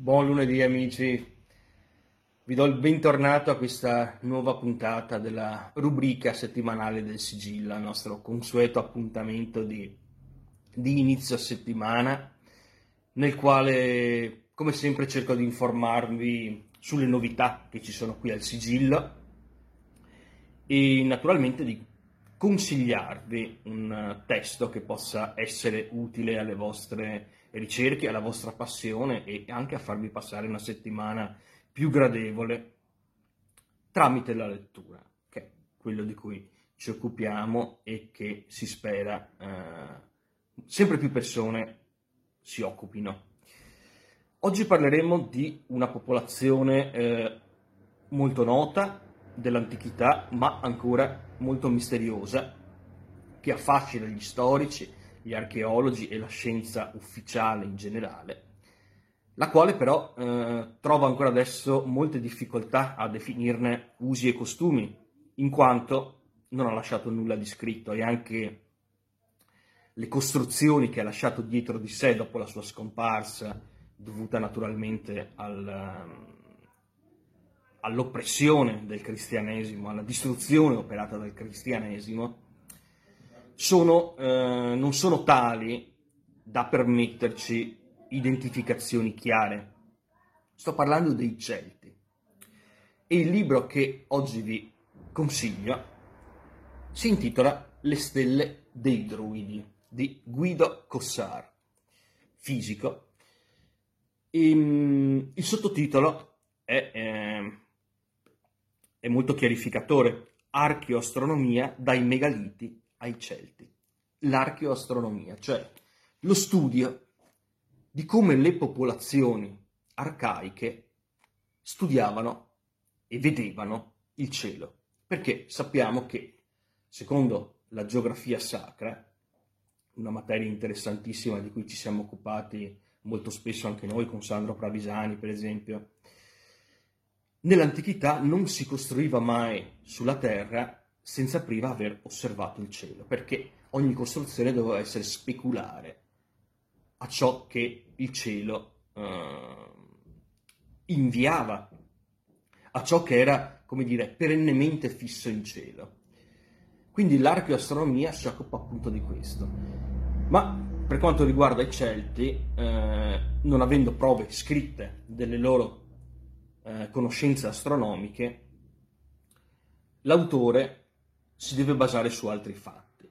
Buon lunedì amici, vi do il bentornato a questa nuova puntata della rubrica settimanale del Sigilla, il nostro consueto appuntamento di, di inizio settimana, nel quale come sempre cerco di informarvi sulle novità che ci sono qui al Sigillo e naturalmente di consigliarvi un testo che possa essere utile alle vostre ricerche, alla vostra passione e anche a farvi passare una settimana più gradevole tramite la lettura, che è quello di cui ci occupiamo e che si spera eh, sempre più persone si occupino. Oggi parleremo di una popolazione eh, molto nota dell'antichità, ma ancora molto misteriosa, che affascina gli storici, gli archeologi e la scienza ufficiale in generale, la quale però eh, trova ancora adesso molte difficoltà a definirne usi e costumi, in quanto non ha lasciato nulla di scritto e anche le costruzioni che ha lasciato dietro di sé dopo la sua scomparsa, dovuta naturalmente al, all'oppressione del cristianesimo, alla distruzione operata dal cristianesimo, sono, eh, non sono tali da permetterci identificazioni chiare. Sto parlando dei Celti. E il libro che oggi vi consiglio si intitola Le stelle dei druidi di Guido Cossar, fisico. E, um, il sottotitolo è, eh, è molto chiarificatore. Archeoastronomia dai megaliti ai Celti, l'archeoastronomia, cioè lo studio di come le popolazioni arcaiche studiavano e vedevano il cielo, perché sappiamo che, secondo la geografia sacra, una materia interessantissima di cui ci siamo occupati molto spesso anche noi con Sandro Pravisani, per esempio, nell'antichità non si costruiva mai sulla terra senza prima aver osservato il cielo, perché ogni costruzione doveva essere speculare a ciò che il cielo eh, inviava, a ciò che era, come dire, perennemente fisso in cielo. Quindi l'archeoastronomia si occupa appunto di questo. Ma per quanto riguarda i Celti, eh, non avendo prove scritte delle loro eh, conoscenze astronomiche, l'autore si deve basare su altri fatti.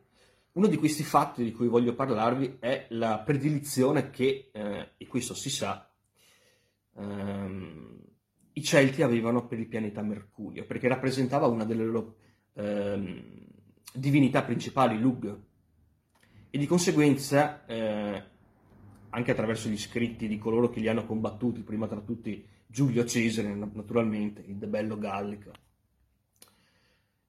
Uno di questi fatti di cui voglio parlarvi è la predilizione che, eh, e questo si sa, ehm, i Celti avevano per il pianeta Mercurio, perché rappresentava una delle loro ehm, divinità principali, Lug, e di conseguenza, eh, anche attraverso gli scritti di coloro che li hanno combattuti, prima tra tutti Giulio Cesare, naturalmente, il debello gallico,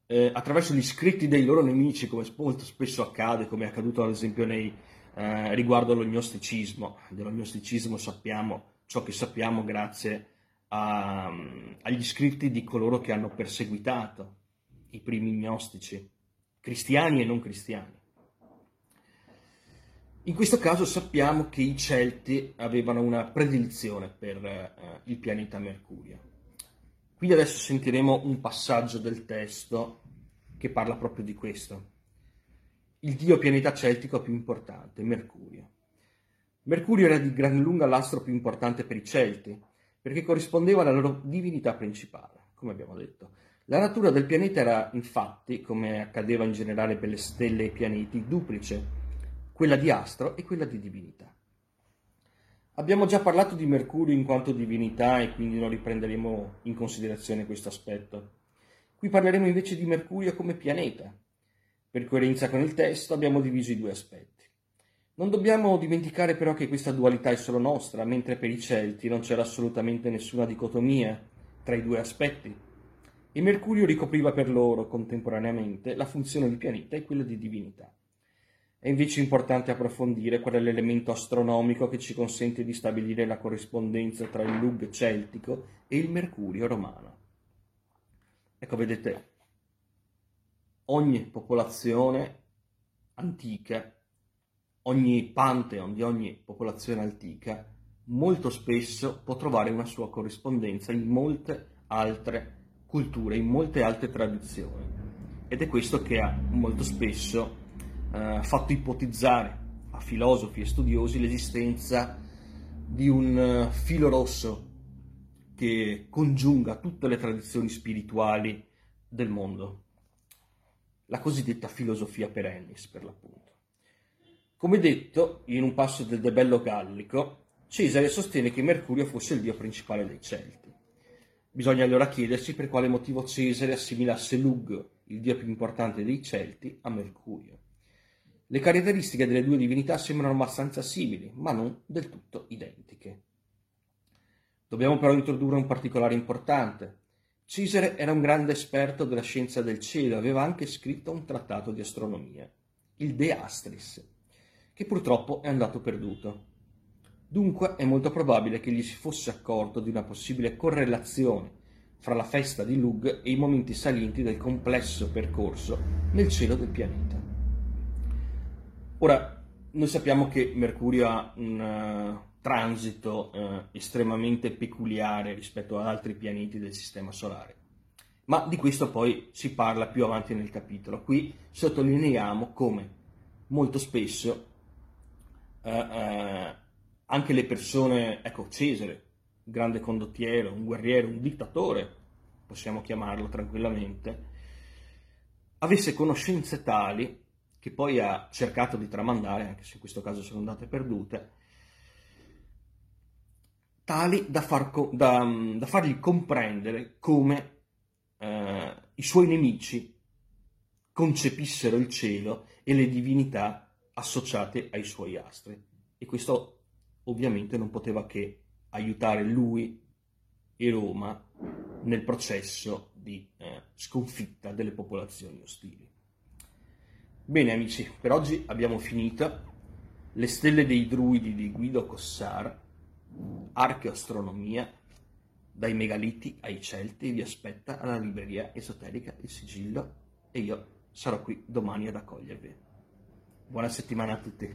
eh, attraverso gli scritti dei loro nemici, come molto spesso accade, come è accaduto ad esempio nei, eh, riguardo allo gnosticismo. Dello gnosticismo sappiamo ciò che sappiamo grazie a, agli scritti di coloro che hanno perseguitato i primi gnostici, cristiani e non cristiani. In questo caso sappiamo che i Celti avevano una predilizione per eh, il pianeta Mercurio. Quindi adesso sentiremo un passaggio del testo che parla proprio di questo. Il dio pianeta celtico più importante, Mercurio. Mercurio era di gran lunga l'astro più importante per i Celti, perché corrispondeva alla loro divinità principale, come abbiamo detto. La natura del pianeta era infatti, come accadeva in generale per le stelle e i pianeti, duplice, quella di astro e quella di divinità. Abbiamo già parlato di Mercurio in quanto divinità e quindi non riprenderemo in considerazione questo aspetto. Qui parleremo invece di Mercurio come pianeta. Per coerenza con il testo abbiamo diviso i due aspetti. Non dobbiamo dimenticare però che questa dualità è solo nostra, mentre per i Celti non c'era assolutamente nessuna dicotomia tra i due aspetti. E Mercurio ricopriva per loro contemporaneamente la funzione di pianeta e quella di divinità. È invece importante approfondire qual è l'elemento astronomico che ci consente di stabilire la corrispondenza tra il Lug celtico e il Mercurio romano. Ecco, vedete, ogni popolazione antica, ogni pantheon di ogni popolazione antica molto spesso può trovare una sua corrispondenza in molte altre culture, in molte altre tradizioni. Ed è questo che ha molto spesso eh, fatto ipotizzare a filosofi e studiosi l'esistenza di un uh, filo rosso che congiunga tutte le tradizioni spirituali del mondo, la cosiddetta filosofia perennis per l'appunto. Come detto in un passo del De Bello Gallico, Cesare sostiene che Mercurio fosse il dio principale dei Celti. Bisogna allora chiedersi per quale motivo Cesare assimilasse Lug, il dio più importante dei Celti, a Mercurio. Le caratteristiche delle due divinità sembrano abbastanza simili, ma non del tutto identiche. Dobbiamo però introdurre un particolare importante. Cesare era un grande esperto della scienza del cielo e aveva anche scritto un trattato di astronomia, il De Astris, che purtroppo è andato perduto. Dunque è molto probabile che gli si fosse accorto di una possibile correlazione fra la festa di Lug e i momenti salienti del complesso percorso nel cielo del pianeta. Ora, noi sappiamo che Mercurio ha un uh, transito uh, estremamente peculiare rispetto ad altri pianeti del Sistema Solare, ma di questo poi si parla più avanti nel capitolo. Qui sottolineiamo come molto spesso uh, anche le persone, ecco Cesare, un grande condottiero, un guerriero, un dittatore, possiamo chiamarlo tranquillamente, avesse conoscenze tali che poi ha cercato di tramandare, anche se in questo caso sono andate perdute, tali da, far, da, da fargli comprendere come eh, i suoi nemici concepissero il cielo e le divinità associate ai suoi astri. E questo ovviamente non poteva che aiutare lui e Roma nel processo di eh, sconfitta delle popolazioni ostili. Bene amici, per oggi abbiamo finito. Le stelle dei druidi di Guido Cossar, Archeoastronomia, dai megaliti ai Celti, vi aspetta alla libreria esoterica Il Sigillo e io sarò qui domani ad accogliervi. Buona settimana a tutti.